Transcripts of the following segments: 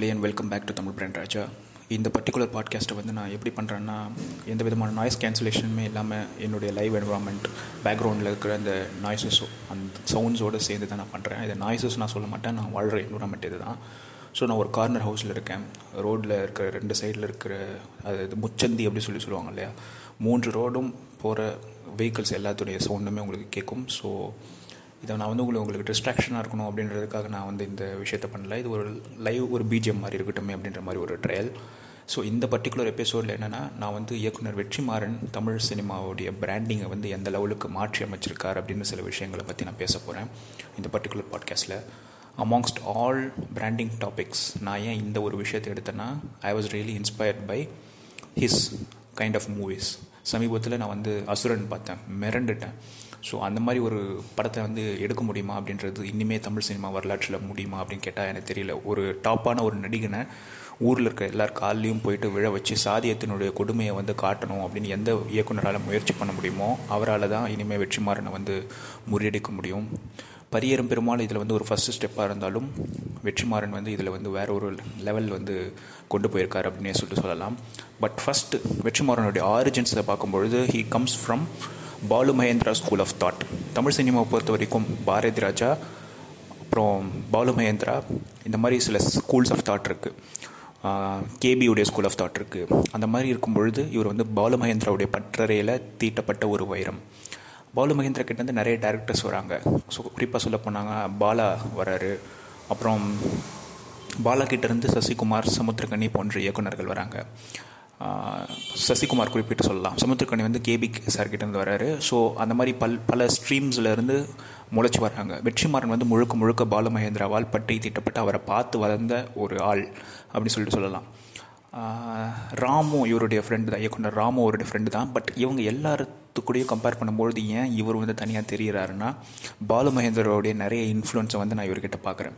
வணக்கம் மக்களே and welcome back to Tamil brand Raja. இந்த பர்டிகுலர் பாட்காஸ்ட்டை வந்து நான் எப்படி பண்ணுறேன்னா எந்த விதமான நாய்ஸ் கேன்சலேஷனுமே இல்லாமல் என்னுடைய லைவ் என்வரான்மெண்ட் பேக்ரவுண்டில் இருக்கிற அந்த நாய்ஸஸோ அந்த சவுண்ட்ஸோடு சேர்ந்து தான் நான் பண்ணுறேன் இதை நாய்ஸஸ் நான் சொல்ல மாட்டேன் நான் வாழ்கிற என்வரான்மெண்ட் இது தான் ஸோ நான் ஒரு கார்னர் ஹவுஸில் இருக்கேன். ரோட்டில் இருக்கிற ரெண்டு சைடில் இருக்கிற அது முச்சந்தி அப்படி சொல்லி சொல்லுவாங்க இல்லையா? மூன்று ரோடும் போகிற வெஹிக்கிள்ஸ் எல்லாத்துடைய சவுண்டுமே உங்களுக்கு கேட்கும். ஸோ இதை நான் வந்து உங்களுக்கு உங்களுக்கு டிஸ்ட்ராக்ஷனாக இருக்கணும் அப்படின்றதுக்காக நான் வந்து இந்த விஷயத்த பண்ணல. இது ஒரு லைவ் ஒரு பிஜிஎம் மாதிரி இருக்கட்டும் அப்படின்ற மாதிரி ஒரு ட்ரையல் ஸோ இந்த பர்டிகுலர் எபிசோடில் என்னென்னா நான் வந்து இயக்குனர் வெற்றிமாறன் தமிழ் சினிமாவுடைய பிராண்டிங்கை வந்து எந்த லெவலுக்கு மாற்றி அமைச்சிருக்கார் அப்படின்னு சில விஷயங்களை பற்றி நான் பேச போகிறேன் இந்த பர்டிகுலர் பாட்காஸ்ட்டில் அமாங்ஸ்ட் ஆல் பிராண்டிங் டாபிக்ஸ் நான் ஏன் இந்த ஒரு விஷயத்தை எடுத்தேன்னா I was really inspired by his kind of movies சமீபத்தில் நான் வந்து அசுரன் பார்த்தேன். மிரண்டுட்டேன். ஸோ அந்த மாதிரி ஒரு படத்தை வந்து எடுக்க முடியுமா அப்படின்றது இனிமேல் தமிழ் சினிமா வரலாற்றில் முடியுமா அப்படின்னு கேட்டால் எனக்கு தெரியல. ஒரு டாப்பான ஒரு நடிகனை ஊரில் இருக்க எல்லார் கால்லையும் போயிட்டு விழ வச்சு சாதியத்தினுடைய கொடுமையை வந்து காட்டணும் அப்படின்னு எந்த இயக்குனரால் முயற்சி பண்ண முடியுமோ அவரால் தான் இனிமேல் வெற்றிமாறனை வந்து முறியடிக்க முடியும். பரியரும் பெருமாள் இதில் வந்து ஒரு ஃபஸ்ட்டு ஸ்டெப்பாக இருந்தாலும் வெற்றிமாறன் வந்து இதில் வந்து வேற ஒரு லெவல் வந்து கொண்டு போயிருக்கார் அப்படின்னே சொல்லிட்டு சொல்லலாம். பட் ஃபஸ்ட்டு வெற்றிமாறனுடைய ஆரிஜின்ஸை பார்க்கும்பொழுது he comes from Balu Mahendra school of thought Tamil சினிமாவை பொறுத்த வரைக்கும் பாரதி ராஜா அப்புறம் பாலு மகேந்திரா இந்த மாதிரி சில ஸ்கூல்ஸ் ஆஃப் தாட் இருக்குது கேபியுடைய ஸ்கூல் ஆஃப் தாட் இருக்குது அந்த மாதிரி இருக்கும் பொழுது இவர் வந்து பாலு மகேந்திராவுடைய பற்றறையில் தீட்டப்பட்ட ஒரு வைரம். பாலு மகேந்திரா கிட்டேருந்து நிறைய டேரக்டர்ஸ் வராங்க. ஸோ குறிப்பாக சொல்ல போனாங்க பாலா வராரு. அப்புறம் பாலா கிட்டேருந்து சசிகுமார் சமுத்திரகனி போன்ற இயக்குநர்கள் வராங்க. சசிகுமார் குறிப்பிட்டு சொல்லலாம். சமுத்திரக்கணி வந்து கேபி சார்கிட்டேருந்து வராரு. ஸோ அந்த மாதிரி பல் பல ஸ்ட்ரீம்ஸ்லேருந்து முளைச்சி வராங்க. வெற்றிமாறன் வந்து முழுக்க முழுக்க பாலமகேந்திராவால் பற்றி தீட்டப்பட்டு அவரை பார்த்து வளர்ந்த ஒரு ஆள் அப்படின்னு சொல்லிட்டு சொல்லலாம். ராமு இவருடைய ஃப்ரெண்டு தான். இயக்குனர் ராமு அவருடைய ஃப்ரெண்டு தான். பட் இவங்க எல்லாத்துக்கூடயும் கம்பேர் பண்ணும்பொழுது ஏன் இவர் வந்து தனியாக தெரிகிறாருன்னா பாலு மகேந்திராவுடைய நிறைய இன்ஃப்ளூன்ஸை வந்து நான் இவர்கிட்ட பார்க்குறேன்.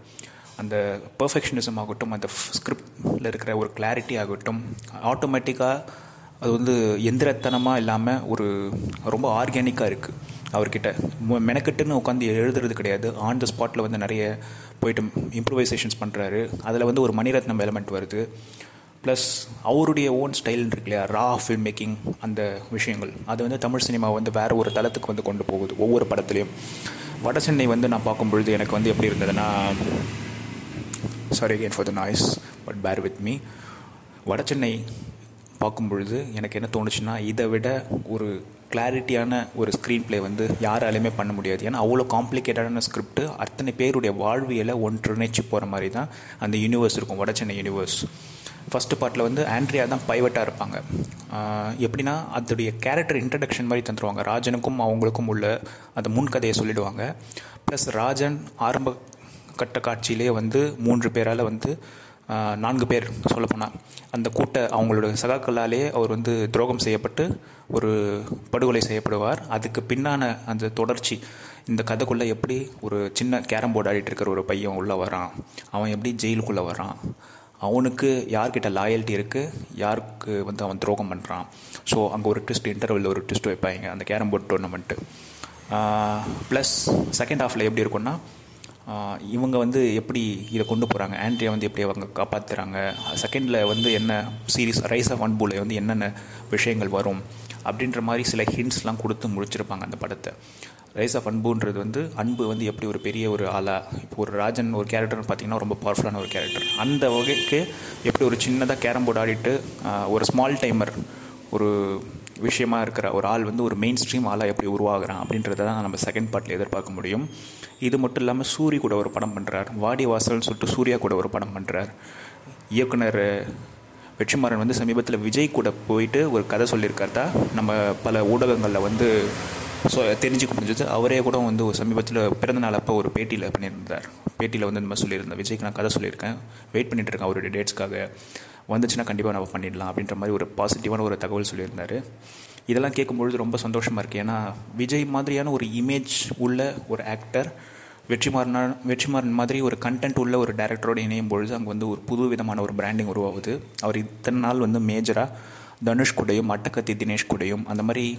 அந்த பர்ஃபெக்ஷனிசம் ஆகட்டும் அந்த ஸ்கிரிப்டில் இருக்கிற ஒரு கிளாரிட்டி ஆகட்டும் ஆட்டோமேட்டிக்காக அது வந்து எந்திரத்தனமாக இல்லாமல் ஒரு ரொம்ப ஆர்கானிக்காக இருக்குது அவர்கிட்ட மெனக்கெட்டுன்னு உட்காந்து எழுதுறது கிடையாது. ஆன் த ஸ்பாட்டில் வந்து நிறைய போயிட்டு இம்ப்ரூவைசேஷன்ஸ் பண்ணுறாரு அதில் வந்து ஒரு மணிரத்னம் எலமெண்ட் வருது. ப்ளஸ் அவருடைய ஓன் ஸ்டைல் இருக்கு இல்லையா? ரா ஃபில்ம் மேக்கிங் அந்த விஷயங்கள். அது வந்து தமிழ் சினிமா வந்து வேறு ஒரு தளத்துக்கு வந்து கொண்டு போகுது ஒவ்வொரு படத்துலையும். வட சென்னை வந்து நான் பார்க்கும்பொழுது எனக்கு வந்து எப்படி இருந்ததுன்னா sorry again for the noise but bear with me Vada Chennai பார்க்கும் பொழுது எனக்கு என்ன தோணுச்சுன்னா இதை விட ஒரு கிளாரிட்டியான ஒரு ஸ்க்ரீன் ப்ளே வந்து யாராலையுமே பண்ண முடியாது. ஏன்னா அவ்வளோ காம்ப்ளிகேட்டடான ஸ்கிரிப்ட் அத்தனை பேருடைய வாழ்வியலை ஒன்றிணைச்சு போகிற மாதிரி தான் அந்த யூனிவர்ஸ் இருக்கும் வட சென்னை யூனிவர்ஸ் ஃபஸ்ட்டு பார்ட்டில் வந்து ஆண்ட்ரியா தான் பைவட்டாக இருப்பாங்க. எப்படின்னா அதோடைய கேரக்டர் இன்ட்ரடக்ஷன் மாதிரி தந்துடுவாங்க ராஜனுக்கும் அவங்களுக்கும் உள்ள அந்த முன்கதையை சொல்லிடுவாங்க. ப்ளஸ் ராஜன் ஆரம்ப கட்ட காட்சியிலே வந்து மூன்று பேரால் வந்து நான்கு பேர் சொல்லப்போனால் அந்த கூட்ட அவங்களோட சகாக்களாலே அவர் வந்து துரோகம் செய்யப்பட்டு ஒரு படுகொலை செய்யப்படுவார். அதுக்கு பின்னான அந்த தொடர்ச்சி இந்த கதைக்குள்ளே எப்படி ஒரு சின்ன கேரம் போர்டு ஆடிட்டு இருக்கிற ஒரு பையன் உள்ளே வரான். அவன் எப்படி ஜெயிலுக்குள்ளே வரான். அவனுக்கு யார்கிட்ட லாயல்ட்டி இருக்குது யாருக்கு வந்து அவன் துரோகம் பண்ணுறான் ஸோ அங்கே ஒரு ட்விஸ்ட் இன்டர்வலில் ஒரு ட்விஸ்ட் வைப்பாங்க அந்த carrom board tournament plus second ஹாஃபில் எப்படி இருக்குன்னா இவங்க வந்து எப்படி இதை கொண்டு போகிறாங்க ஆண்ட்ரியா வந்து எப்படி அவங்க காப்பாற்றுறாங்க செகண்டில் வந்து என்ன சீரீஸ் ரைஸ் ஆஃப் அன்புல வந்து என்னென்ன விஷயங்கள் வரும்? அப்படின்ற மாதிரி சில ஹிண்ட்ஸ்லாம் கொடுத்து முடிச்சிருப்பாங்க அந்த படத்தை. ரைஸ் ஆஃப் அன்புன்றது வந்து அன்பு வந்து எப்படி ஒரு பெரிய ஒரு ஆளாக இப்போ ஒரு ராஜன் ஒரு கேரக்டர்னு பார்த்தீங்கன்னா ரொம்ப பவர்ஃபுல்லான ஒரு கேரக்டர் அந்த வகைக்கு எப்படி ஒரு சின்னதாக கேரம் போர்டு ஆடிட்டு ஒரு ஸ்மால் டைமர் ஒரு விஷயமா இருக்கிற ஒரு ஆள் வந்து ஒரு மெயின் ஸ்ட்ரீம் ஆளாக எப்படி உருவாகிறான் அப்படின்றத தான் நம்ம செகண்ட் பார்ட்டில் எதிர்பார்க்க முடியும். இது மட்டும் இல்லாமல் சூரி கூட ஒரு படம் பண்ணுறார் வாடி வாசல்னு சொல்லிட்டு சூர்யா கூட ஒரு படம் பண்ணுறார் இயக்குனர் வெற்றிமாறன் வந்து சமீபத்தில் விஜய் கூட போயிட்டு ஒரு கதை சொல்லியிருக்காருதா நம்ம பல ஊடகங்களில் வந்து ஸோ தெரிஞ்சுக்க முடிஞ்சது. அவரே கூட வந்து ஒரு சமீபத்தில் பிறந்த நாள் அப்போ ஒரு பேட்டியில் பண்ணியிருந்தார். பேட்டியில் வந்து இந்த மாதிரி சொல்லியிருந்தேன் விஜய்க்கு நான் கதை சொல்லியிருக்கேன். வெயிட் பண்ணிகிட்டு இருக்கேன் அவருடைய டேட்ஸ்க்காக வந்துச்சுன்னா கண்டிப்பாக நம்ம பண்ணிடலாம் அப்படின்ற மாதிரி ஒரு பாசிட்டிவான ஒரு தகவல் சொல்லியிருந்தார். இதெல்லாம் கேட்கும்பொழுது ரொம்ப சந்தோஷமாக இருக்குது ஏன்னா விஜய் மாதிரியான ஒரு இமேஜ் உள்ள ஒரு ஆக்டர் வெற்றிமாறன் வெற்றிமாறன் மாதிரி ஒரு கண்டென்ட் உள்ள ஒரு டேரக்டரோடு இணையும் பொழுது அங்கே வந்து ஒரு புது விதமான ஒரு பிராண்டிங் உருவாகுது. அவர் இத்தனை நாள் வந்து மேஜராக தனுஷ் கூடையும் அட்டகத்தி தினேஷ் கூடையும் அந்த மாதிரி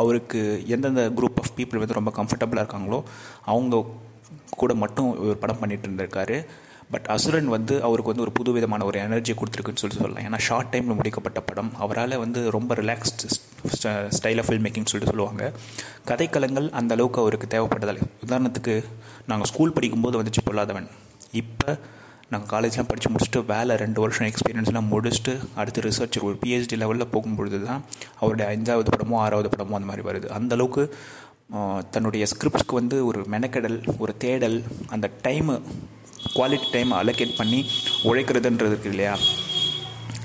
அவருக்கு எந்தெந்த குரூப் ஆஃப் பீப்புள் வந்து ரொம்ப கம்ஃபர்டபுளாக இருக்காங்களோ அவங்க கூட மட்டும் ஒரு படம் பண்ணிகிட்டு இருந்திருக்காரு. பட் அசுரன் வந்து அவருக்கு வந்து ஒரு புது விதமான ஒரு எனர்ஜி கொடுத்துருக்குன்னு சொல்லி சொல்லலாம். ஏன்னா ஷார்ட் டைமில் முடிக்கப்பட்ட படம். அவரால் வந்து ரொம்ப relaxed style of film making சொல்லிட்டு சொல்லுவாங்க. கதைக்களங்கள் அந்த அளவுக்கு அவருக்கு தேவைப்பட்டதில்லை உதாரணத்துக்கு நாங்கள் ஸ்கூல் படிக்கும்போது வந்துச்சு பொல்லாதவன். இப்போ நாங்கள் காலேஜ்லாம் படித்து முடிச்சுட்டு வேலை ரெண்டு வருஷம் எக்ஸ்பீரியன்ஸ்லாம் முடிச்சுட்டு அடுத்து ரிசர்ச் ஒரு பிஹெச்டி லெவலில் போகும்பொழுது தான் அவருடைய அஞ்சாவது படமோ ஆறாவது படமோ அந்த மாதிரி வருது. அந்தளவுக்கு தன்னுடைய ஸ்கிரிப்ட்ஸ்க்கு வந்து ஒரு மெனக்கெடல் ஒரு தேடல் அந்த டைமு குவாலிட்டி டைம் அலோகேட் பண்ணி உழைக்கிறதுன்றது இருக்கு இல்லையா?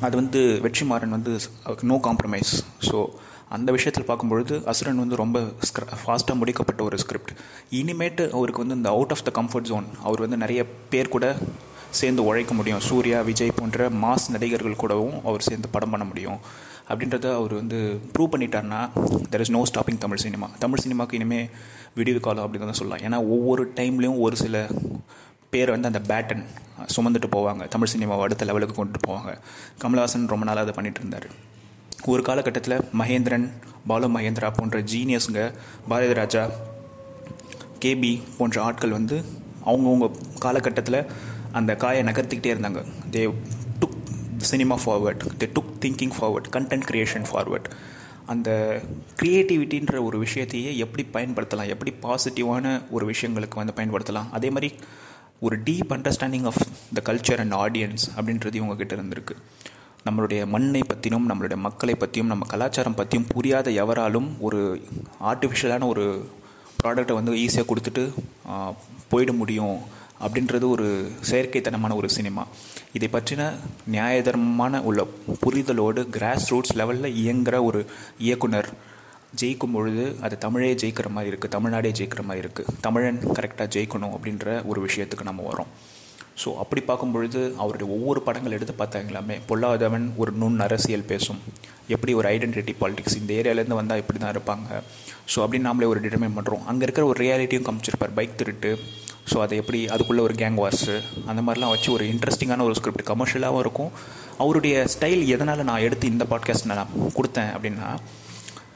அது வந்து வெற்றிமாறன் வந்து நோ காம்ப்ரமைஸ் ஸோ அந்த விஷயத்தில் பார்க்கும்பொழுது அசுரன் வந்து ரொம்ப ஃபாஸ்ட்டாக முடிக்கப்பட்ட ஒரு ஸ்கிரிப்ட் இனிமேட்டு அவருக்கு வந்து இந்த out of the comfort zone அவர் வந்து நிறைய பேர் கூட சேர்ந்து உழைக்க முடியும். சூர்யா விஜய் போன்ற மாஸ் நடிகர்கள் கூடவும் அவர் சேர்ந்து படம் பண்ண முடியும். அப்படின்றத அவர் வந்து prove பண்ணிட்டார்னா there is no stopping Tamil cinema Tamil சினிமாவுக்கு இனிமேல் விடிவு காலம் அப்படின்னு தான் சொல்லலாம். ஏன்னா ஒவ்வொரு டைம்லேயும் ஒரு சில பேர் வந்து அந்த பேட்டன் சுமந்துட்டு போவாங்க. தமிழ் சினிமாவை அடுத்த லெவலுக்கு கொண்டு போவாங்க. கமல்ஹாசன் ரொம்ப நாளாக அதை பண்ணிட்டு இருந்தார். ஒரு காலகட்டத்தில் மகேந்திரன் பாலு மகேந்திரா போன்ற ஜீனியஸுங்க பாரதி ராஜா கேபி போன்ற ஆட்கள் வந்து அவங்கவுங்க காலகட்டத்தில் அந்த காயை நகர்த்திக்கிட்டே இருந்தாங்க. They took cinema forward they took thinking forward content creation forward அந்த க்ரியேட்டிவிட்டின்ற ஒரு விஷயத்தையே எப்படி பயன்படுத்தலாம் எப்படி பாசிட்டிவான ஒரு விஷயங்களுக்கு வந்து பயன்படுத்தலாம் அதே மாதிரி ஒரு deep understanding of the culture and audience அப்படின்றது இவங்ககிட்ட இருந்திருக்கு. நம்மளுடைய மண்ணை பற்றியும் நம்மளுடைய மக்களை பற்றியும் நம்ம கலாச்சாரம் பற்றியும் புரியாத எவராலும் ஒரு ஆர்டிஃபிஷியலான ஒரு ப்ராடக்டை வந்து ஈஸியாக கொடுத்துட்டு போயிட முடியும் அப்படின்றது ஒரு செயற்கைத்தனமான ஒரு சினிமா. இதை பற்றின நியாயதர்மமான உள்ள புரிதலோடு கிராஸ் ரூட்ஸ் லெவலில் இயங்குகிற ஒரு இயக்குனர் ஜெயிக்கும் பொழுது அது தமிழே ஜெயிக்கிற மாதிரி இருக்குது தமிழ்நாடே ஜெயிக்கிற மாதிரி இருக்குது தமிழன் கரெக்டாக ஜெயிக்கணும் அப்படின்ற ஒரு விஷயத்துக்கு நம்ம வரோம் ஸோ அப்படி பார்க்கும் பொழுது அவருடைய ஒவ்வொரு படங்கள் எடுத்து பார்த்தாங்க எல்லாமே பொல்லாதவன் ஒரு நுண் அரசியல் பேசும். எப்படி ஒரு ஐடென்டிட்டி பாலிடிக்ஸ் இந்த ஏரியாலேருந்து வந்தால் இப்படி தான் இருப்பாங்க. ஸோ அப்படின்னு நாமளே ஒரு டிட்டர்மைன் பண்ணுறோம் அங்கே இருக்கிற ஒரு ரியாலிட்டியும் காமிச்சிருப்பார் பைக் திருட்டு. ஸோ அதை எப்படி அதுக்குள்ளே ஒரு கேங் வார்ஸு அந்த மாதிரிலாம் வச்சு ஒரு இன்ட்ரெஸ்டிங்கான ஒரு ஸ்கிரிப்ட் கமர்ஷியலாகவும் இருக்கும். அவருடைய ஸ்டைல் எதனால் நான் எடுத்து இந்த பாட்காஸ்ட் நான் கொடுத்தேன் அப்படின்னா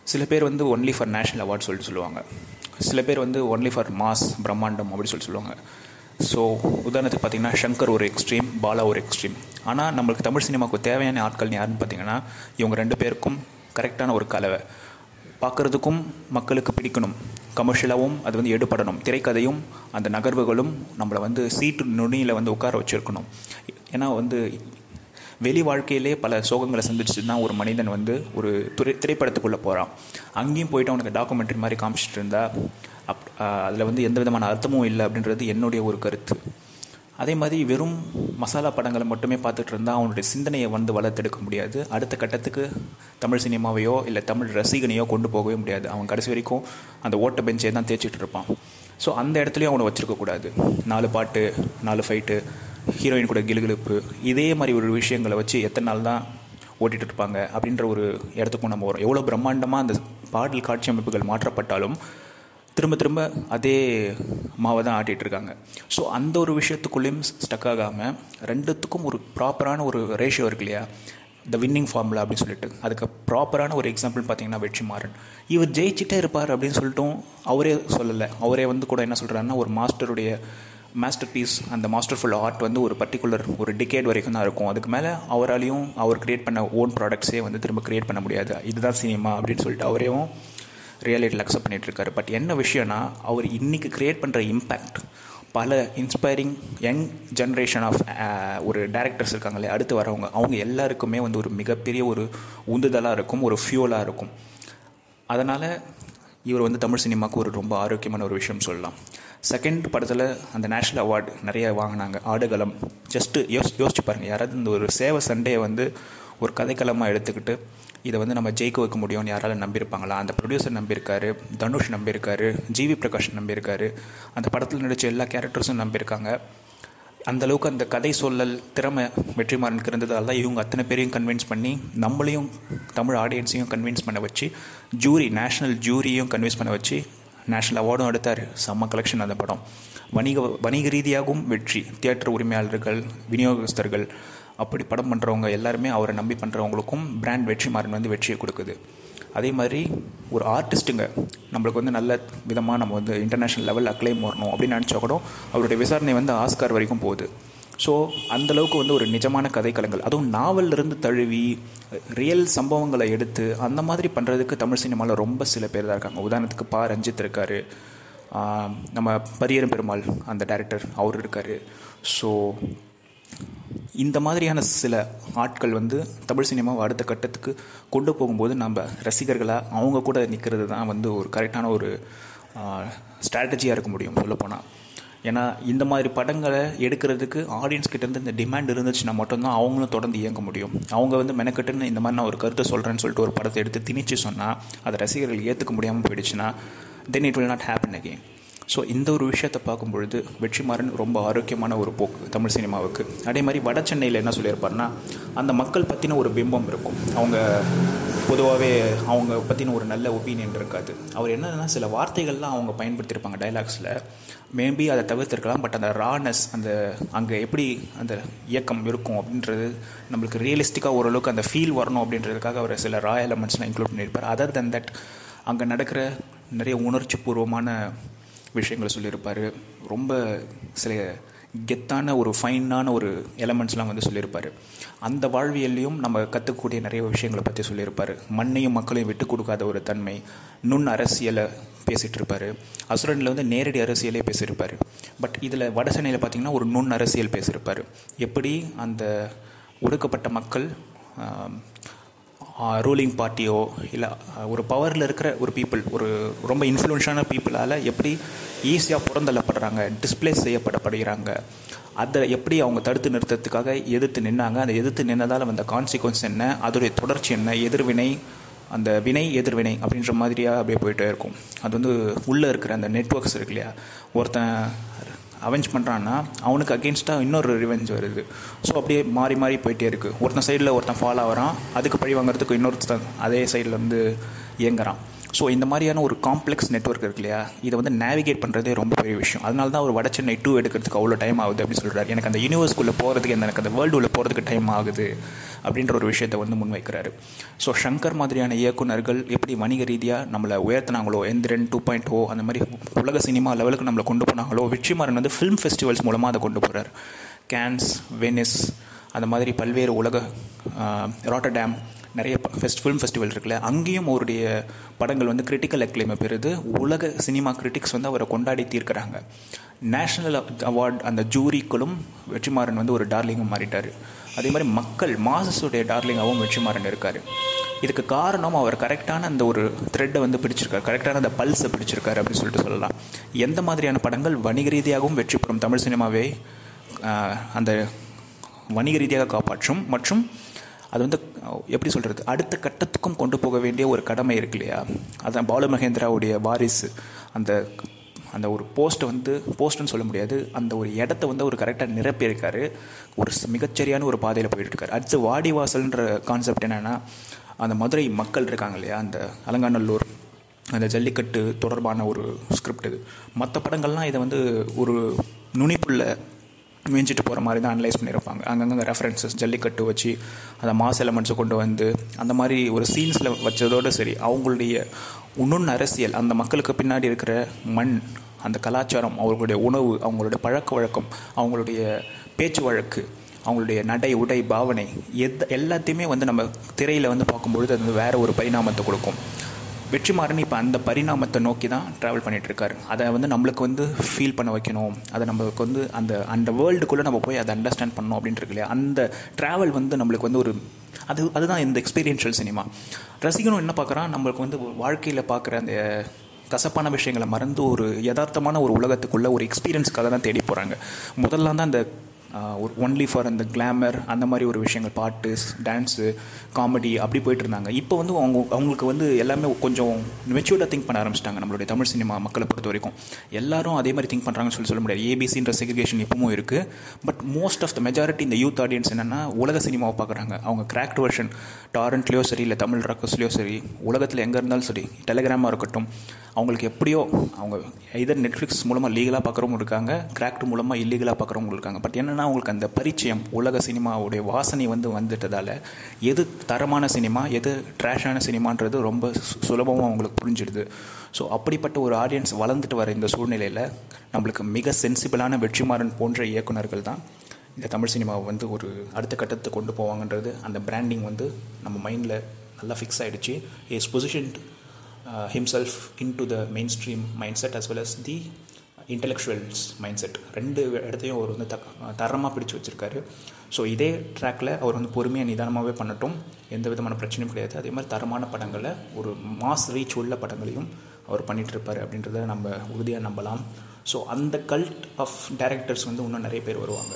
சில பேர் வந்து ஒன்லி ஃபார் நேஷ்னல் அவார்ட் சொல்லிட்டு சொல்லுவாங்க. சில பேர் வந்து ஒன்லி ஃபார் மாஸ் பிரம்மாண்டம் அப்படின்னு சொல்லி சொல்லுவாங்க. ஸோ உதாரணத்துக்கு பார்த்தீங்கன்னா ஷங்கர் ஒரு எக்ஸ்ட்ரீம் பாலா ஒரு எக்ஸ்ட்ரீம் ஆனால் நம்மளுக்கு தமிழ் சினிமாவுக்கு தேவையான ஆட்கள் யாருன்னு பார்த்தீங்கன்னா இவங்க ரெண்டு பேருக்கும் கரெக்டான ஒரு கலவை. பார்க்குறதுக்கும் மக்களுக்கு பிடிக்கணும். கமர்ஷியலாகவும் அது வந்து எடுபடணும். திரைக்கதையும் அந்த நகர்வுகளும் நம்மளை வந்து சீட்டு நுனியில் வந்து உட்கார வச்சுருக்கணும். ஏன்னா வந்து வெளி வாழ்க்கையிலே பல சோகங்களை சந்திச்சுட்டு தான் ஒரு மனிதன் வந்து ஒரு துறை திரைப்படத்துக்குள்ளே போகிறான் அங்கேயும் போயிட்டு அவனுக்கு டாக்குமெண்ட்ரி மாதிரி காமிச்சிட்டு இருந்தா அப் அதில் வந்து எந்த விதமான அர்த்தமும் இல்லை அப்படின்றது என்னுடைய ஒரு கருத்து. அதே மாதிரி வெறும் மசாலா படங்களை மட்டுமே பார்த்துட்டு இருந்தால் அவனுடைய சிந்தனையை வந்து வளர்த்தெடுக்க முடியாது. அடுத்த கட்டத்துக்கு தமிழ் சினிமாவையோ இல்லை தமிழ் ரசிகனையோ கொண்டு போகவே முடியாது. அவன் கடைசி வரைக்கும் அந்த ஓட்ட பெஞ்சை தான் தேய்ச்சிட்டு இருப்பான். ஸோ அந்த இடத்துலையும் அவனை வச்சுருக்கக்கூடாது. நாலு பாட்டு நாலு ஃபைட்டு ஹீரோயின் கூட கிலுகிலுப்பு இதே மாதிரி ஒரு விஷயங்களை வச்சு எத்தனை நாள் தான் ஓட்டிகிட்டு இருப்பாங்க அப்படின்ற ஒரு இடத்துக்கும் நம்ம வரோம் எவ்வளோ பிரம்மாண்டமாக அந்த பாடல் காட்சி அமைப்புகள் மாற்றப்பட்டாலும் திரும்ப திரும்ப அதே மாவை தான் ஆட்டிகிட்டு இருக்காங்க. ஸோ அந்த ஒரு விஷயத்துக்குள்ளேயும் ஸ்டக் ஆகாமல் ரெண்டுத்துக்கும் ஒரு ப்ராப்பரான ஒரு ரேஷியோ இருக்கு இல்லையா? த வின்னிங் ஃபார்முலா அப்படின்னு சொல்லிட்டு. அதுக்கு ப்ராப்பரான ஒரு எக்ஸாம்பிள் பார்த்தீங்கன்னா வெற்றிமாறன். இவர் ஜெயிச்சிட்டே இருப்பார் அப்படின்னு சொல்லிட்டும் அவரே சொல்லலை. அவரே வந்து கூட என்ன சொல்கிறாருன்னா ஒரு மாஸ்டருடைய மாஸ்டர் பீஸ் அந்த மாஸ்டர்ஃபுல் ஆர்ட் வந்து ஒரு பர்டிகுலர் ஒரு டிகேட் வரைக்கும் தான் இருக்கும். அதுக்கு மேலே அவராலையும் அவர் க்ரியேட் பண்ண ஓன் ப்ராடக்ட்ஸே வந்து திரும்ப க்ரியேட் பண்ண முடியாது. இதுதான் சினிமா அப்படின்னு சொல்லிட்டு அவரையும் ரியாலிட்டியில் அக்செப்ட் பண்ணிகிட்ருக்காரு பட் என்ன விஷயம்னா அவர் இன்றைக்கி க்ரியேட் பண்ணுற இம்பேக்ட் பல இன்ஸ்பைரிங் யங் ஜென்ரேஷன் ஆஃப் ஒரு டேரக்டர்ஸ் இருக்காங்களே அடுத்து வரவங்க அவங்க எல்லாருக்குமே வந்து ஒரு மிகப்பெரிய ஒரு உந்துதலாக இருக்கும் ஒரு ஃபியூலாக இருக்கும். அதனால் இவர் வந்து தமிழ் சினிமாவுக்கு ஒரு ரொம்ப ஆரோக்கியமான ஒரு விஷயம் சொல்லலாம். செகண்ட் படத்தில் அந்த நேஷ்னல் அவார்டு நிறைய வாங்கினாங்க. ஆடுகளம். ஜஸ்ட்டு யோசி யோசிச்சு பாருங்கள் யாராவது இந்த ஒரு சேவை சண்டையை வந்து ஒரு கதைக்களமாக எடுத்துக்கிட்டு இதை வந்து நம்ம ஜெயிக்க வைக்க முடியும்னு யாராலும் நம்பியிருப்பாங்களா? அந்த ப்ரொடியூசர் நம்பியிருக்காரு தனுஷ் நம்பியிருக்காரு ஜிவி பிரகாஷ் நம்பியிருக்காரு. அந்த படத்தில் நடித்த எல்லா கேரக்டர்ஸும் நம்பியிருக்காங்க. அந்த அளவுக்கு அந்த கதை சொல்லல் திறமை வெற்றிமாறனுக்கு இருந்ததால் தான் இவங்க அத்தனை பேரையும் கன்வின்ஸ் பண்ணி நம்மளையும் தமிழ் ஆடியன்ஸையும் கன்வின்ஸ் பண்ண வச்சு ஜூரி நேஷ்னல் ஜூரியையும் கன்வின்ஸ் பண்ண வச்சு நேஷ்னல் அவார்டும் எடுத்தார். செம்ம கலெக்ஷன் அந்த படம். வணிக வணிக ரீதியாகவும் வெற்றி. தியேட்டர் உரிமையாளர்கள் விநியோகஸ்தர்கள் அப்படி படம் பண்ணுறவங்க எல்லாருமே அவரை நம்பி பண்ணுறவங்களுக்கும் பிராண்ட் வெற்றிமாறன் வந்து வெற்றியை கொடுக்குது. அதே மாதிரி ஒரு ஆர்டிஸ்ட்டுங்க நம்மளுக்கு வந்து நல்ல விதமாக நம்ம வந்து இன்டர்நேஷ்னல் லெவல் அக்ளைம் வரணும் அப்படின்னு நினச்சா கூட அவருடைய விசாரணை வந்து ஆஸ்கார் வரைக்கும் போகுது. ஸோ அந்தளவுக்கு வந்து ஒரு நிஜமான கதைக்களங்கள். அதுவும் நாவலிருந்து தழுவி ரியல் சம்பவங்களை எடுத்து அந்த மாதிரி பண்ணுறதுக்கு தமிழ் சினிமாவில் ரொம்ப சில பேர் தான் இருக்காங்க. உதாரணத்துக்கு பா. ரஞ்சித் இருக்கார். நம்ம பரியரும் பெருமாள் அந்த டேரக்டர் அவர் இருக்கார். ஸோ இந்த மாதிரியான சில ஆட்கள் வந்து தமிழ் சினிமாவை அடுத்த கட்டத்துக்கு கொண்டு போகும்போது நம்ம ரசிகர்களாக அவங்க கூட நிற்கிறது தான் வந்து ஒரு கரெக்டான ஒரு ஸ்ட்ராட்டஜியாக இருக்க முடியும் சொல்லப்போனால் ஏன்னா இந்த மாதிரி படங்களை எடுக்கிறதுக்கு ஆடியன்ஸ் கிட்டேருந்து இந்த டிமாண்ட் இருந்துச்சுன்னா மட்டும்தான் அவங்களும் தொடர்ந்து இயங்க முடியும். அவங்க வந்து மெனக்கட்டுன்னு இந்த மாதிரி நான் ஒரு கருத்தை சொல்கிறேன்னு சொல்லிட்டு ஒரு படத்தை எடுத்து திணிச்சு சொன்னால் அதை ரசிகர்கள் ஏற்றுக்க முடியாமல் போயிடுச்சுன்னா then it will not happen again so இந்த ஒரு விஷயத்தை பார்க்கும்பொழுது வெற்றிமாறன் ரொம்ப ஆரோக்கியமான ஒரு போக்கு தமிழ் சினிமாவுக்கு. அதே மாதிரி வட சென்னையில் என்ன சொல்லியிருப்பாருன்னா அந்த மக்கள் பற்றின ஒரு பிம்பம் இருக்கும். அவங்க பொதுவாகவே அவங்க பற்றின ஒரு நல்ல ஒப்பீனியன் இருக்காது. அவர் என்னன்னா சில வார்த்தைகள்லாம் அவங்க பயன்படுத்தியிருப்பாங்க டைலாக்ஸில் மேபி அதை தவிர்த்திருக்கலாம் பட் அந்த ரானஸ் அந்த அங்கே எப்படி அந்த இயக்கம் இருக்கும் அப்படின்றது நம்மளுக்கு ரியலிஸ்டிக்காக ஓரளவுக்கு அந்த ஃபீல் வரணும் அப்படின்றதுக்காக அவர் சில ரா எலமெண்ட்ஸ்லாம் இன்க்ளூட் பண்ணியிருப்பார். அதர் தென் தட் அங்கே நடக்கிற நிறைய உணர்ச்சி பூர்வமான விஷயங்களை சொல்லியிருப்பார். ரொம்ப சில கெத்தான ஒரு ஃபைனான ஒரு எலமெண்ட்ஸ்லாம் வந்து சொல்லியிருப்பார். அந்த வாழ்வியல்லையும் நம்ம கற்றுக்கக்கூடிய நிறைய விஷயங்களை பற்றி சொல்லியிருப்பார். மண்ணையும் மக்களையும் விட்டு கொடுக்காத ஒரு தன்மை நுண் அரசியலை பேசிகிட்டு இருப்பார் அசுரனில் வந்து நேரடி அரசியலே பேசியிருப்பார். பட் இதில் வடசென்னையில் பார்த்திங்கன்னா ஒரு நுண் அரசியல் பேசியிருப்பார். எப்படி அந்த ஒடுக்கப்பட்ட மக்கள் ரூலிங் பார்ட்டியோ இல்லை ஒரு பவரில் இருக்கிற ஒரு பீப்புள் ஒரு ரொம்ப இன்ஃப்ளூன்ஷான பீப்புளால் எப்படி ஈஸியாக புறந்தள்ளப்படுறாங்க டிஸ்பிளேஸ் செய்யப்படப்படுகிறாங்க அதை எப்படி அவங்க தடுத்து நிறுத்தத்துக்காக எதிர்த்து நின்னாங்க அந்த எதிர்த்து நின்னதால் வந்த கான்சிக்வன்ஸ் என்ன அதோடைய தொடர்ச்சி என்ன எதிர்வினை அந்த வினை எதிர்வினை அப்படின்ற மாதிரியாக அப்படியே போயிட்டே இருக்கும். அது வந்து உள்ளே இருக்கிற அந்த நெட்ஒர்க்ஸ் இருக்கு இல்லையா? ஒருத்தன் அவெஞ்ச் பண்ணுறான்னா அவனுக்கு அகேன்ஸ்டாக இன்னொரு ரிவெஞ்ச் வருது. ஸோ அப்படியே மாறி மாறி போயிட்டே இருக்குது ஒருத்தன் சைடில் ஒருத்தன் ஃபாலோ ஆகிறான். அதுக்கு பழி வாங்குறதுக்கு இன்னொருத்தன் அதே சைடில் வந்து இயங்குறான். ஸோ இந்த மாதிரியான ஒரு காம்ப்ளெக்ஸ் நெட்ஒர்க் இருக்கு இல்லையா? இதை வந்து நேவிகேட் பண்ணுறதே ரொம்ப பெரிய விஷயம். அதனால தான் ஒரு வட சென்னை டூ எடுக்கிறதுக்கு அவ்வளோ டைம் ஆகுது அப்படின்னு சொல்கிறார் எனக்கு அந்த யூனிவர்ஸ்குள்ளே போகிறதுக்கு எனக்கு அந்த வேர்ல்டு உள்ளே போகிறதுக்கு டைம் ஆகுது. அப்படின்ற ஒரு விஷயத்தை வந்து முன்வைக்கிறாரு. ஸோ ஷங்கர் மாதிரியான இயக்குநர்கள் எப்படி வணிக ரீதியாக நம்மளை உயர்த்தினாங்களோ எந்திரன் டூ பாயிண்ட் ஓ அந்த மாதிரி உலக சினிமா லெவலுக்கு நம்மளை கொண்டு போனாங்களோ வெற்றிமாறன் வந்து ஃபிலிம் ஃபெஸ்டிவல்ஸ் மூலமாக அதை கொண்டு போகிறார் கேன்ஸ் வெனிஸ் அந்த மாதிரி பல்வேறு உலக ராட்டர்டேம் நிறைய ஃபெஸ்ட் ஃபிலிம் ஃபெஸ்டிவல் இருக்குல்ல அங்கேயும் அவருடைய படங்கள் வந்து கிரிட்டிக்கல் அக்ளைமை பெறுது. உலக சினிமா கிரிட்டிக்ஸ் வந்து அவரை கொண்டாடி தீர்க்கிறாங்க. நேஷ்னல் அவார்ட் அந்த ஜூரிக்களும் வெற்றிமாறன் வந்து ஒரு டார்லிங்கும் மாறிட்டார். அதே மாதிரி மக்கள் மாசஸுடைய டார்லிங்காகவும் வெற்றிமாறன் இருக்கார். இதுக்கு காரணம் அவர் கரெக்டான அந்த ஒரு த்ரெட்டை வந்து பிடிச்சிருக்காரு. கரெக்டான அந்த பல்ஸை பிடிச்சிருக்காரு அப்படின்னு சொல்லிட்டு சொல்லலாம். எந்த மாதிரியான படங்கள் வணிக ரீதியாகவும் வெற்றி பெறும் தமிழ் சினிமாவே அந்த வணிக ரீதியாக காப்பாற்றும் மற்றும் அது வந்து எப்படி சொல்கிறது அடுத்த கட்டத்துக்கும் கொண்டு போக வேண்டிய ஒரு கடமை இருக்கு இல்லையா? அதான் பாலு மகேந்திராவுடைய வாரிசு. அந்த அந்த ஒரு போஸ்ட்டை வந்து போஸ்ட்டுன்னு சொல்ல முடியாது அந்த ஒரு இடத்த வந்து அவர் கரெக்டாக நிரப்பியிருக்காரு. ஒரு மிகச்சரியான ஒரு பாதையில் போயிட்டுருக்காரு. அடுத்து வாடிவாசல்ன்ற கான்செப்ட் என்னென்னா அந்த மதுரை மக்கள் இருக்காங்க இல்லையா? அந்த அலங்காநல்லூர் அந்த ஜல்லிக்கட்டு தொடர்பான ஒரு ஸ்கிரிப்ட் இது. மற்ற படங்கள்லாம் இதை வந்து ஒரு நுனிப்புள்ள மேய்ஞ்சிட்டு போகிற மாதிரி தான் அனலைஸ் பண்ணியிருப்பாங்க அங்கங்கே ரெஃபரன்சஸ் ஜல்லிக்கட்டு வச்சு அந்த மாஸ் எலமெண்ட்ஸை கொண்டு வந்து அந்த மாதிரி ஒரு சீன்ஸில் வச்சதோடு சரி அவங்களுடைய உண்ணுன்னு அரசியல் அந்த மக்களுக்கு பின்னாடி இருக்கிற மண் அந்த கலாச்சாரம் அவங்களுடைய உணவு அவங்களுடைய பழக்க வழக்கம் அவங்களுடைய பேச்சு வழக்கு அவங்களுடைய நடை உடை பாவனை எத் எல்லாத்தையுமே வந்து நம்ம திரையில் வந்து பார்க்கும்பொழுது அது வந்து வேறு ஒரு பரிணாமத்தை கொடுக்கும். வெற்றிமாறன் இப்போ அந்த பரிணாமத்தை நோக்கி தான் ட்ராவல் பண்ணிகிட்ருக்காரு அதை வந்து நம்மளுக்கு வந்து ஃபீல் பண்ண வைக்கணும். அதை நம்மளுக்கு வந்து அந்த அந்த வேர்ல்டுக்குள்ளே நம்ம போய் அதை அண்டர்ஸ்டாண்ட் பண்ணணும் அப்படின்ட்டு இருக்கு இல்லையா? அந்த ட்ராவல் வந்து நம்மளுக்கு வந்து ஒரு அது அதுதான் இந்த எக்ஸ்பீரியன்ஷியல் சினிமா ரசிகனும் என்ன பார்க்குறான்? நம்மளுக்கு வந்து வாழ்க்கையில் பார்க்குற அந்த கசப்பான விஷயங்களை மறந்து ஒரு யதார்த்தமான ஒரு உலகத்துக்குள்ளே ஒரு எக்ஸ்பீரியன்ஸ்க்காக தான் தேடி போகிறாங்க முதல்ல தான் அந்த ஒரு ஒன்லி ஃபார் அந்த கிளாமர் அந்த மாதிரி ஒரு விஷயங்கள் பாட்டு டான்ஸு காமெடி அப்படி போயிட்டு இருந்தாங்க. இப்போ வந்து அவங்க அவங்களுக்கு வந்து எல்லாமே கொஞ்சம் மெச்சூர்டாக திங்க் பண்ண ஆரம்பிச்சிட்டாங்க நம்மளுடைய தமிழ் சினிமா மக்களை பொறுத்த வரைக்கும். எல்லாரும் அதே மாதிரி திங்க் பண்ணுறாங்கன்னு சொல்லி சொல்ல முடியாது. ஏபிசின்ற செக்ரிகேஷன் இப்பவும் இருக்குது but most of the majority இந்த யூத் ஆடியன்ஸ் என்னென்னா உலக சினிமாவை பார்க்குறாங்க. அவங்க கிராக்ட் வெர்ஷன் டாரண்ட்லேயோ சரி இல்லை தமிழ் ராக்கர்ஸ்லேயோ சரி உலகத்தில் எங்கே இருந்தாலும் சரி டெலிகிராமாக இருக்கட்டும் அவங்களுக்கு எப்படியோ அவங்க இதர் நெட்ஃப்ளிக்ஸ் மூலமாக லீகலாக பார்க்குறவங்க இருக்காங்க கிராக்ட் மூலமாக இல்லீகலாக பார்க்குறவங்க இருக்காங்க. பட் என்னென்னா அவங்களுக்கு அந்த பரிச்சயம் உலக சினிமாவுடைய வாசனை வந்து வந்துட்டதால் எது தரமான சினிமா எது ட்ராஷான சினிமான்றது ரொம்ப சுலபமாக அவங்களுக்கு புரிஞ்சிடுது. ஸோ அப்படிப்பட்ட ஒரு ஆடியன்ஸ் வளர்ந்துட்டு வர இந்த சூழ்நிலையில் நம்மளுக்கு மிக சென்சிபிளான வெற்றிமாறன் போன்ற இயக்குநர்கள் தான் இந்த தமிழ் சினிமாவை வந்து ஒரு அடுத்த கட்டத்தை கொண்டு போவாங்கன்றது அந்த பிராண்டிங் வந்து நம்ம மைண்டில் நல்லா ஃபிக்ஸ் ஆகிடுச்சு is position himself into the mainstream mind set as well as the intellectuals mind set ரெண்டு இடத்தையும் அவர் வந்து தக் தரமாக பிடிச்சி வச்சுருக்காரு. ஸோ இதே ட்ராக்கில் அவர் வந்து பொறுமையாக நிதானமாகவே பண்ணட்டும். எந்த விதமான பிரச்சனையும் கிடையாது. அதே மாதிரி தரமான படங்களை ஒரு மாஸ் ரீச் உள்ள படங்களையும் அவர் பண்ணிகிட்டு இருப்பார் அப்படின்றத நம்ம உறுதியாக நம்பலாம். ஸோ அந்த கல்ட் ஆஃப் டேரக்டர்ஸ் வந்து இன்னும் நிறைய பேர் வருவாங்க.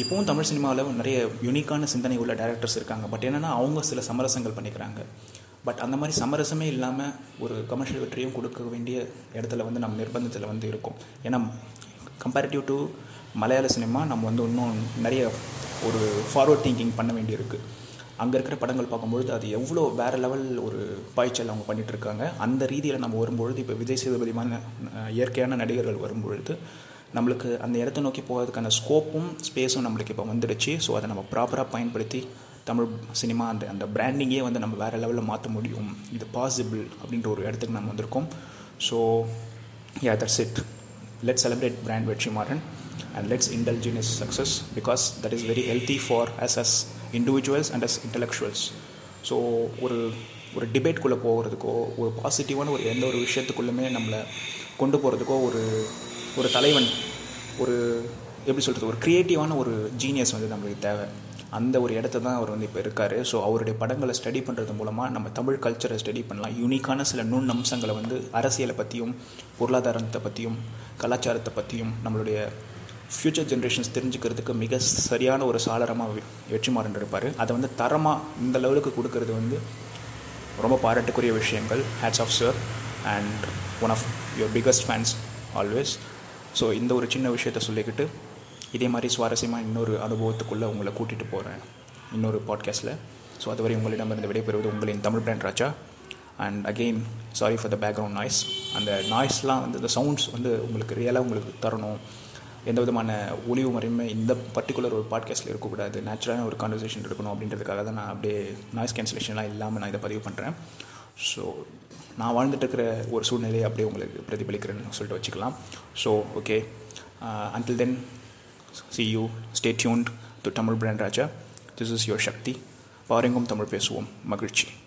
இப்போவும் தமிழ் சினிமாவில் நிறைய யூனிக்கான சிந்தனை உள்ள டேரக்டர்ஸ் இருக்காங்க. பட் என்னென்னா அவங்க சில சமரசங்கள் பண்ணிக்கிறாங்க. பட் அந்த மாதிரி சமரசமே இல்லாமல் ஒரு கமர்ஷியல் வெற்றியும் கொடுக்க வேண்டிய இடத்துல வந்து நம்ம நிர்பந்தத்தில் வந்து இருக்கும். ஏன்னா கம்பேரிட்டிவ் டு மலையாள சினிமா நம்ம வந்து இன்னும் நிறைய ஒரு ஃபார்வர்ட் திங்கிங் பண்ண வேண்டியிருக்கு. அங்கே இருக்கிற படங்கள் பார்க்கும்பொழுது அது எவ்வளோ வேறு லெவல் ஒரு பாய்ச்சல் அவங்க பண்ணிகிட்ருக்காங்க அந்த ரீதியில் நம்ம வரும்பொழுது இப்போ விஜய் சேதுபதிமான இயற்கையான நடிகர்கள் வரும்பொழுது நம்மளுக்கு அந்த இடத்த நோக்கி போகிறதுக்கான ஸ்கோப்பும் ஸ்பேஸும் நம்மளுக்கு இப்போ வந்துடுச்சு. ஸோ அதை நம்ம ப்ராப்பராக பயன்படுத்தி தமிழ் சினிமா அந்த அந்த பிராண்டிங்கே வந்து நம்ம வேறு லெவலில் மாற்ற முடியும். இது பாசிபிள் அப்படின்ற ஒரு இடத்துக்கு நம்ம வந்திருக்கோம். So ya that's it let celebrate brand Vetrimaaran and let's indulge in is success because that is very healthy for us as individuals and as intellectuals so ஒரு ஒரு டிபேட்குள்ளே போகிறதுக்கோ ஒரு பாசிட்டிவான ஒரு எந்த ஒரு விஷயத்துக்குள்ளுமே நம்மளை கொண்டு போகிறதுக்கோ ஒரு ஒரு தலைவன் ஒரு எப்படி சொல்கிறது ஒரு க்ரியேட்டிவான ஒரு ஜீனியஸ் வந்து நம்மளுக்கு தேவை. அந்த ஒரு இடத்த தான் அவர் வந்து இப்போ இருக்கார். ஸோ அவருடைய படங்களை ஸ்டடி பண்ணுறது மூலமாக நம்ம தமிழ் கல்ச்சரை ஸ்டடி பண்ணலாம். யூனிக்கான சில நுண் அம்சங்களை வந்து அரசியலை பற்றியும் பொருளாதாரத்தை பற்றியும் கலாச்சாரத்தை பற்றியும் நம்மளுடைய ஃப்யூச்சர் ஜென்ரேஷன்ஸ் தெரிஞ்சுக்கிறதுக்கு மிக சரியான ஒரு சாளரமாக வெற்றிமாறன் இருப்பார். அதை வந்து தரமாக இந்த லெவலுக்கு கொடுக்கறது வந்து ரொம்ப பாராட்டுக்குரிய விஷயங்கள். Hats off sir and one of your biggest fans always so இந்த ஒரு சின்ன விஷயத்த சொல்லிக்கிட்டு இதே மாதிரி சுவாரஸ்யமாக இன்னொரு அனுபவத்துக்குள்ளே உங்களை கூட்டிகிட்டு போகிறேன் இன்னொரு பாட்காஸ்ட்டில் ஸோ அதுவரை உங்களிடமிருந்து விடைபெறுவது உங்களின் Tamil brand Raja. And again sorry for the background noise அந்த நாய்ஸ்லாம் வந்து இந்த சவுண்ட்ஸ் வந்து உங்களுக்கு ரியலாக உங்களுக்கு தரணும். எந்த விதமான ஒளிவு முறையுமே இந்த பர்டிகுலர் ஒரு பாட்காஸ்ட்டில் இருக்கக்கூடாது. நேச்சுரலான ஒரு கான்வர்சேஷன் இருக்கணும் அப்படின்றதுக்காக தான் நான் அப்படியே நாய்ஸ் கேன்சலேஷன்லாம் இல்லாமல் நான் இதை பதிவு பண்ணுறேன் ஸோ நான் வாழ்ந்துட்டு இருக்கிற ஒரு சூழ்நிலையை அப்படியே உங்களுக்கு பிரதிபலிக்கிறேன்னு சொல்லிட்டு வச்சுக்கலாம். So okay until then See you. Stay tuned to Tamil Brand Raja. This is your Shakti. Paringum Tamil Pesuvam. magirchi.